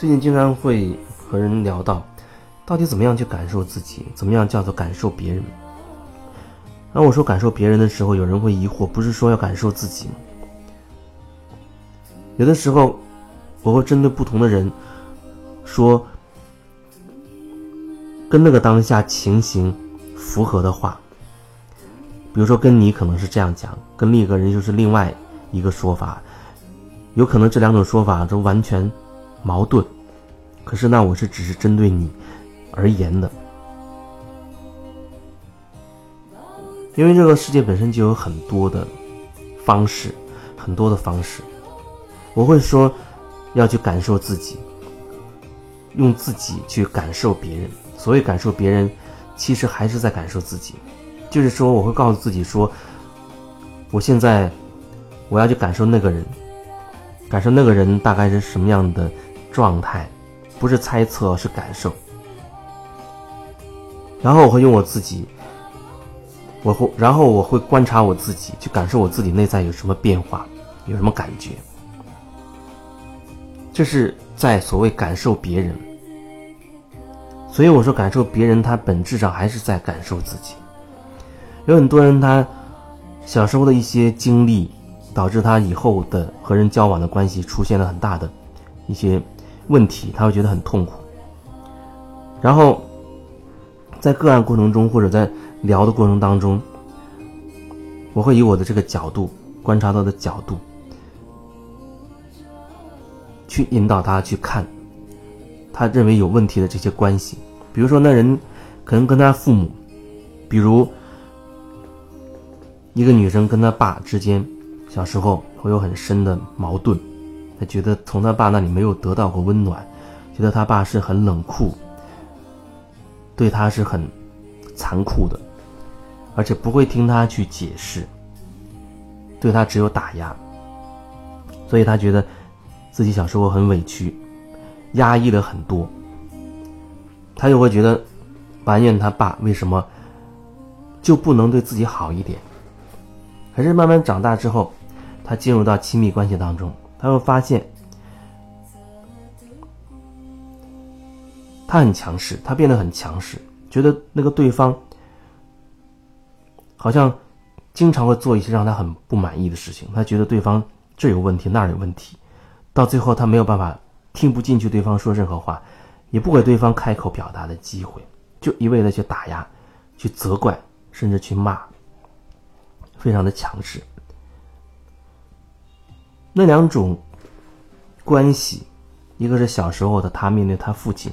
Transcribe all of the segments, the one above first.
最近经常会和人聊到，到底怎么样去感受自己，怎么样叫做感受别人。然后我说感受别人的时候，有人会疑惑，不是说要感受自己吗？有的时候，我会针对不同的人说，跟那个当下情形符合的话。比如说，跟你可能是这样讲，跟另一个人就是另外一个说法，有可能这两种说法都完全矛盾。可是那我是只是针对你而言的，因为这个世界本身就有很多的方式，很多的方式。我会说要去感受自己，用自己去感受别人。所谓感受别人，其实还是在感受自己。就是说，我会告诉自己说，我现在我要去感受那个人，感受那个人大概是什么样的状态，不是猜测，是感受。然后我会用我自己，我会，然后我会观察我自己，去感受我自己内在有什么变化，有什么感觉。这是在所谓感受别人。所以我说，感受别人，他本质上还是在感受自己。有很多人，他小时候的一些经历，导致他以后的和人交往的关系出现了很大的一些问题，他会觉得很痛苦。然后在个案过程中，或者在聊的过程当中，我会以我的这个角度观察到的角度，去引导他去看他认为有问题的这些关系，比如说那人可能跟他父母，比如。一个女生跟她爸之间，小时候会有很深的矛盾，他觉得从他爸那里没有得到过温暖，觉得他爸是很冷酷，对他是很残酷的，而且不会听他去解释，对他只有打压，所以他觉得自己小时候很委屈，压抑了很多，他又会觉得埋怨他爸为什么就不能对自己好一点。可是慢慢长大之后，他进入到亲密关系当中，他会发现，他很强势，他变得很强势，觉得那个对方好像经常会做一些让他很不满意的事情。他觉得对方这有问题，那有问题，到最后他没有办法听不进去对方说任何话，也不给对方开口表达的机会，就一味的去打压、去责怪，甚至去骂。非常的强势。那两种关系，一个是小时候的她面对她父亲，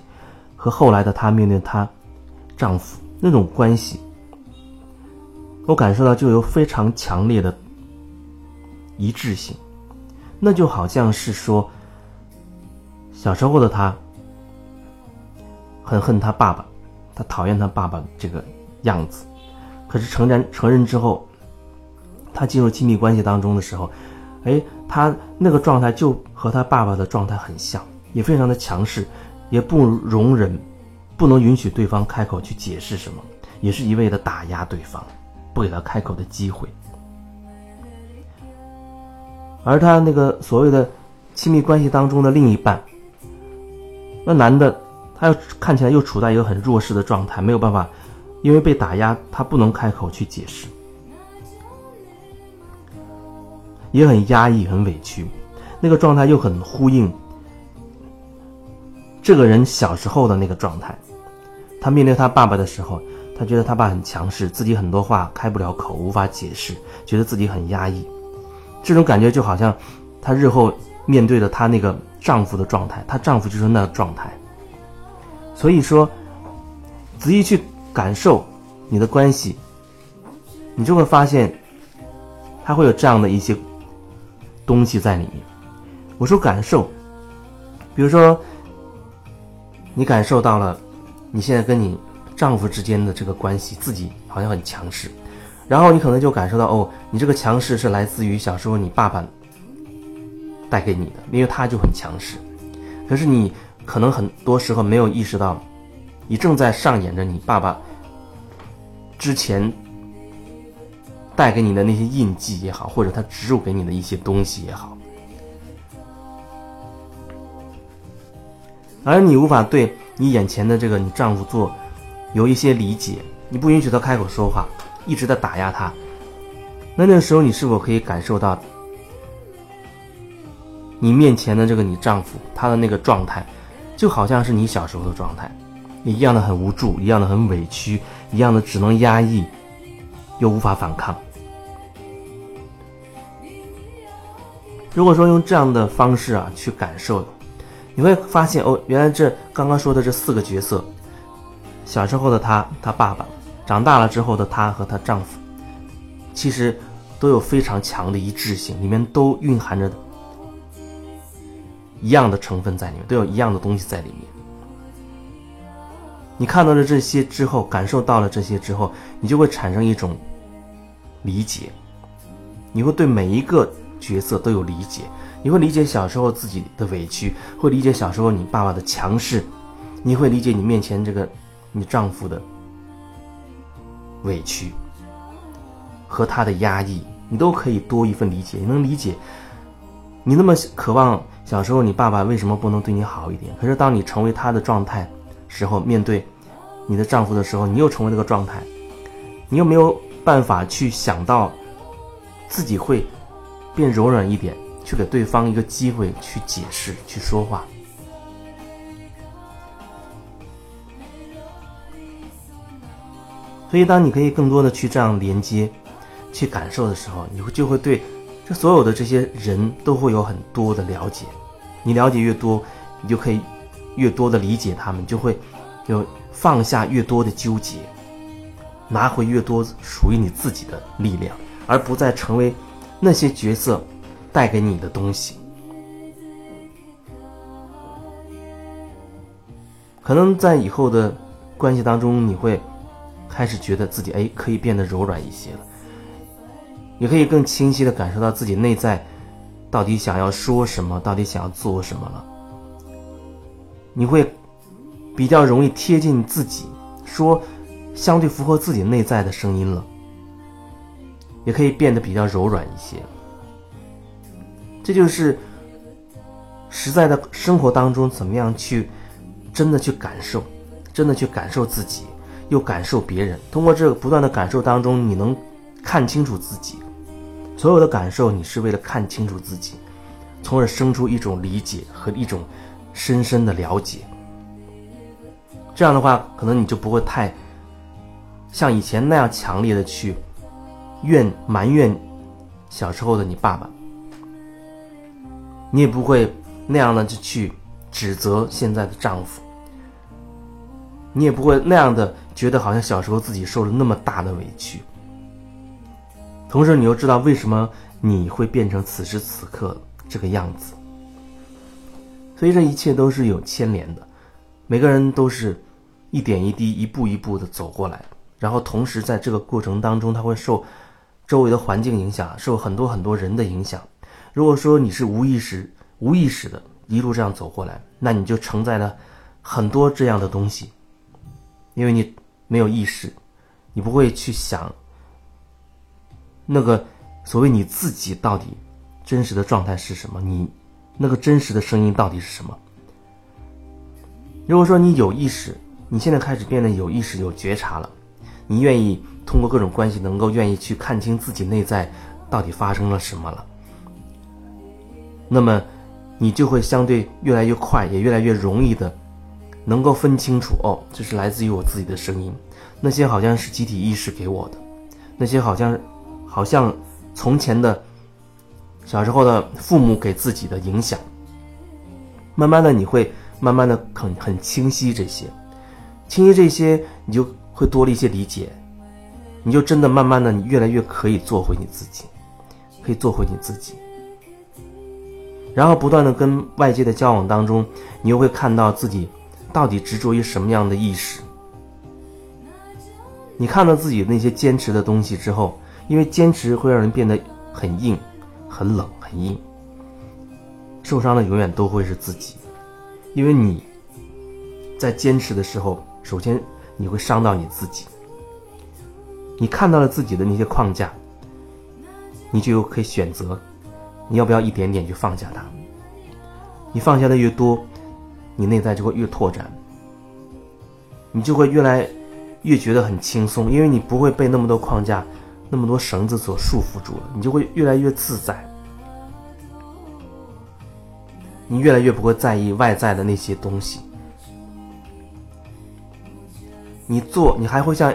和后来的她面对她丈夫那种关系，我感受到就有非常强烈的一致性。那就好像是说，小时候的她很恨她爸爸，她讨厌她爸爸这个样子，可是成人成人之后。他进入亲密关系当中的时候，哎，他那个状态就和他爸爸的状态很像，也非常的强势，也不容忍，不能允许对方开口去解释什么，也是一味的打压对方，不给他开口的机会。而他那个所谓的亲密关系当中的另一半，那男的，他又看起来又处在一个很弱势的状态，没有办法，因为被打压，他不能开口去解释。也很压抑，很委屈，那个状态又很呼应这个人小时候的那个状态。他面对他爸爸的时候，他觉得他爸很强势，自己很多话开不了口，无法解释，觉得自己很压抑。这种感觉就好像她日后面对的她那个丈夫的状态，她丈夫就是那个状态。所以说，仔细去感受你的关系，你就会发现，他会有这样的一些。东西在里面。我说感受，比如说，你感受到了你现在跟你丈夫之间的这个关系，自己好像很强势，然后你可能就感受到哦，你这个强势是来自于小时候你爸爸带给你的，因为他就很强势。可是你可能很多时候没有意识到，你正在上演着你爸爸之前。带给你的那些印记也好，或者他植入给你的一些东西也好，而你无法对你眼前的这个你丈夫做有一些理解，你不允许他开口说话，一直在打压他。那那时候，你是否可以感受到你面前的这个你丈夫他的那个状态，就好像是你小时候的状态，一样的很无助，一样的很委屈，一样的只能压抑，又无法反抗。如果说用这样的方式啊去感受，你会发现哦，原来这刚刚说的这四个角色，小时候的他，他爸爸，长大了之后的他和她丈夫，其实都有非常强的一致性，里面都蕴含着一样的成分在里面，都有一样的东西在里面。你看到了这些之后，感受到了这些之后，你就会产生一种理解，你会对每一个。角色都有理解，你会理解小时候自己的委屈，会理解小时候你爸爸的强势，你会理解你面前这个你丈夫的委屈和他的压抑，你都可以多一份理解。你能理解，你那么渴望小时候你爸爸为什么不能对你好一点？可是当你成为他的状态时候，面对你的丈夫的时候，你又成为那个状态，你又没有办法去想到自己会。变柔软一点，去给对方一个机会去解释、去说话。所以，当你可以更多的去这样连接、去感受的时候，你会就会对这所有的这些人都会有很多的了解。你了解越多，你就可以越多的理解他们，就会有放下越多的纠结，拿回越多属于你自己的力量，而不再成为。那些角色带给你的东西，可能在以后的关系当中，你会开始觉得自己哎，可以变得柔软一些了，也可以更清晰的感受到自己内在到底想要说什么，到底想要做什么了。你会比较容易贴近自己，说相对符合自己内在的声音了。也可以变得比较柔软一些，这就是实在的生活当中怎么样去真的去感受，真的去感受自己，又感受别人。通过这个不断的感受当中，你能看清楚自己。所有的感受，你是为了看清楚自己，从而生出一种理解和一种深深的了解。这样的话，可能你就不会太像以前那样强烈的去。怨埋怨小时候的你爸爸，你也不会那样的就去指责现在的丈夫，你也不会那样的觉得好像小时候自己受了那么大的委屈。同时，你又知道为什么你会变成此时此刻这个样子，所以这一切都是有牵连的，每个人都是一点一滴、一步一步的走过来，然后同时在这个过程当中，他会受。周围的环境影响，受很多很多人的影响。如果说你是无意识、无意识的一路这样走过来，那你就承载了很多这样的东西，因为你没有意识，你不会去想那个所谓你自己到底真实的状态是什么，你那个真实的声音到底是什么。如果说你有意识，你现在开始变得有意识、有觉察了，你愿意。通过各种关系，能够愿意去看清自己内在到底发生了什么了，那么你就会相对越来越快，也越来越容易的能够分清楚哦，这是来自于我自己的声音，那些好像是集体意识给我的，那些好像好像从前的小时候的父母给自己的影响，慢慢的你会慢慢的很很清晰这些，清晰这些，你就会多了一些理解。你就真的慢慢的，你越来越可以做回你自己，可以做回你自己。然后不断的跟外界的交往当中，你又会看到自己到底执着于什么样的意识。你看到自己那些坚持的东西之后，因为坚持会让人变得很硬、很冷、很硬，受伤的永远都会是自己，因为你在坚持的时候，首先你会伤到你自己。你看到了自己的那些框架，你就可以选择，你要不要一点点去放下它？你放下的越多，你内在就会越拓展，你就会越来越觉得很轻松，因为你不会被那么多框架、那么多绳子所束缚住了，你就会越来越自在。你越来越不会在意外在的那些东西，你做你还会像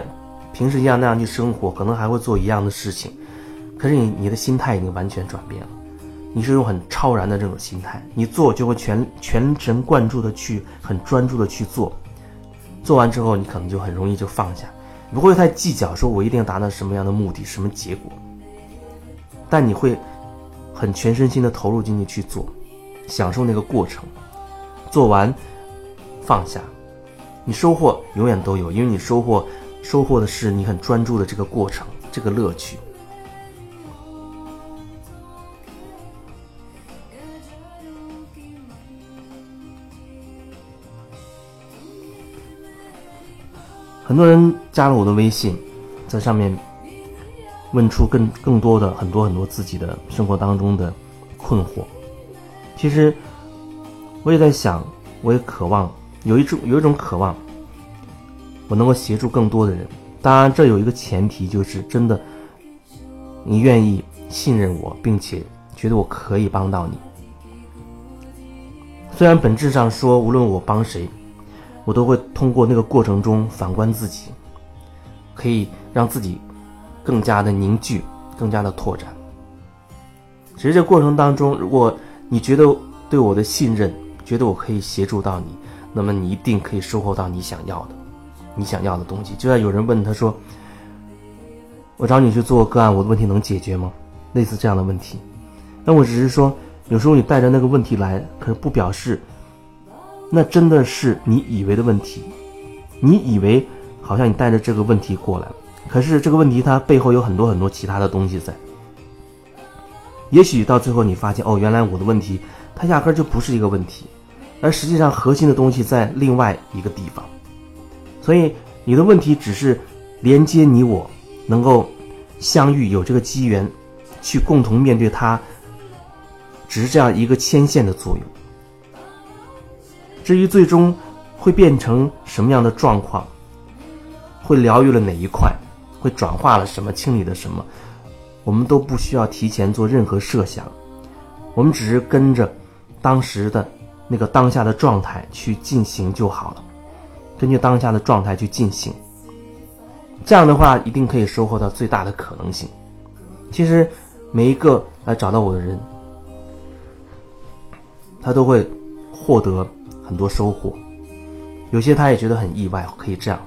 平时一样那样去生活，可能还会做一样的事情，可是你你的心态已经完全转变了，你是用很超然的这种心态，你做就会全全神贯注的去很专注的去做，做完之后你可能就很容易就放下，不会太计较说我一定要达到什么样的目的什么结果，但你会很全身心的投入进去去做。享受那个过程，做完放下，你收获永远都有，因为你收获收获的是你很专注的这个过程，这个乐趣。很多人加了我的微信，在上面问出更更多的很多很多自己的生活当中的困惑。其实，我也在想，我也渴望有一种有一种渴望，我能够协助更多的人。当然，这有一个前提，就是真的，你愿意信任我，并且觉得我可以帮到你。虽然本质上说，无论我帮谁，我都会通过那个过程中反观自己，可以让自己更加的凝聚，更加的拓展。其实这过程当中，如果你觉得对我的信任，觉得我可以协助到你，那么你一定可以收获到你想要的，你想要的东西。就像有人问他说：“我找你去做个案，我的问题能解决吗？”类似这样的问题，那我只是说，有时候你带着那个问题来，可是不表示那真的是你以为的问题。你以为好像你带着这个问题过来了，可是这个问题它背后有很多很多其他的东西在。也许到最后你发现，哦，原来我的问题，它压根就不是一个问题，而实际上核心的东西在另外一个地方。所以你的问题只是连接你我能够相遇，有这个机缘去共同面对它，只是这样一个牵线的作用。至于最终会变成什么样的状况，会疗愈了哪一块，会转化了什么，清理了什么。我们都不需要提前做任何设想，我们只是跟着当时的那个当下的状态去进行就好了。根据当下的状态去进行，这样的话一定可以收获到最大的可能性。其实每一个来找到我的人，他都会获得很多收获，有些他也觉得很意外，可以这样。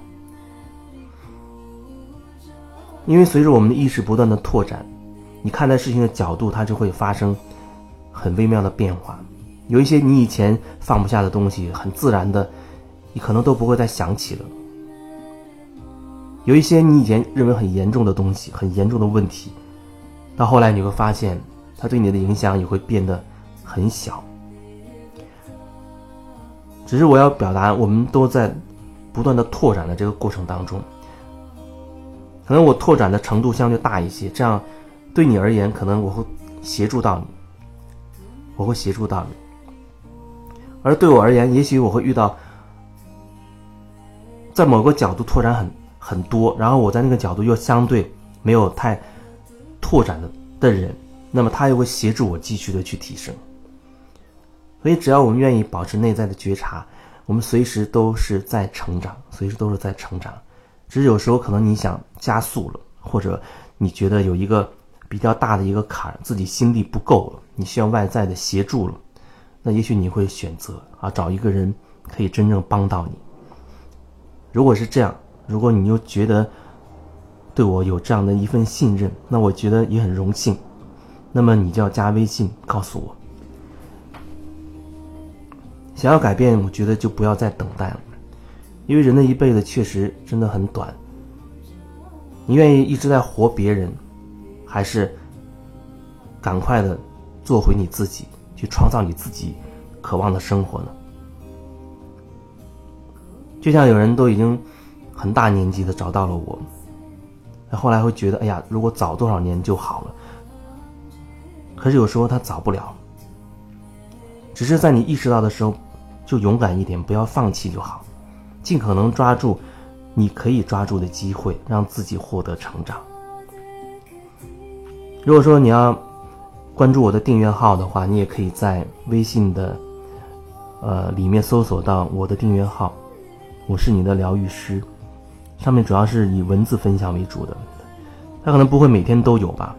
因为随着我们的意识不断的拓展，你看待事情的角度，它就会发生很微妙的变化。有一些你以前放不下的东西，很自然的，你可能都不会再想起了。有一些你以前认为很严重的东西，很严重的问题，到后来你会发现，它对你的影响也会变得很小。只是我要表达，我们都在不断的拓展的这个过程当中。可能我拓展的程度相对大一些，这样对你而言，可能我会协助到你，我会协助到你。而对我而言，也许我会遇到在某个角度拓展很很多，然后我在那个角度又相对没有太拓展的的人，那么他又会协助我继续的去提升。所以，只要我们愿意保持内在的觉察，我们随时都是在成长，随时都是在成长。只是有时候可能你想加速了，或者你觉得有一个比较大的一个坎，自己心力不够了，你需要外在的协助了，那也许你会选择啊找一个人可以真正帮到你。如果是这样，如果你又觉得对我有这样的一份信任，那我觉得也很荣幸。那么你就要加微信告诉我。想要改变，我觉得就不要再等待了。因为人的一辈子确实真的很短，你愿意一直在活别人，还是赶快的做回你自己，去创造你自己渴望的生活呢？就像有人都已经很大年纪的找到了我，那后来会觉得，哎呀，如果早多少年就好了。可是有时候他早不了，只是在你意识到的时候，就勇敢一点，不要放弃就好，尽可能抓住你可以抓住的机会，让自己获得成长。如果说你要关注我的订阅号的话，你也可以在微信的呃里面搜索到我的订阅号，我是你的疗愈师，上面主要是以文字分享为主的，它可能不会每天都有吧，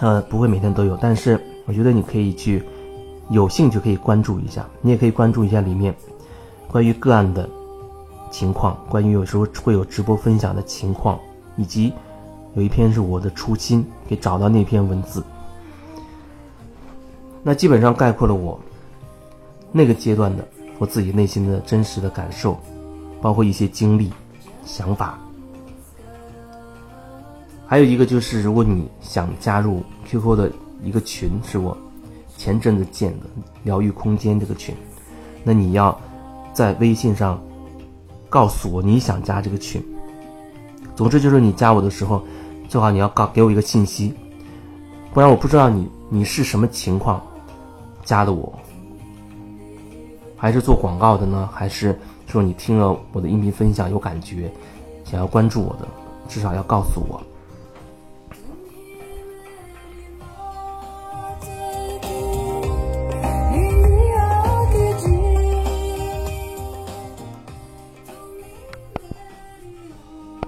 呃，不会每天都有，但是我觉得你可以去。有兴趣可以关注一下，你也可以关注一下里面关于个案的情况，关于有时候会有直播分享的情况，以及有一篇是我的初心，可以找到那篇文字。那基本上概括了我那个阶段的我自己内心的真实的感受，包括一些经历、想法。还有一个就是，如果你想加入 QQ 的一个群，是我。前阵子建的疗愈空间这个群，那你要在微信上告诉我你想加这个群。总之就是你加我的时候，最好你要告给我一个信息，不然我不知道你你是什么情况加的我，还是做广告的呢？还是说你听了我的音频分享有感觉，想要关注我的，至少要告诉我。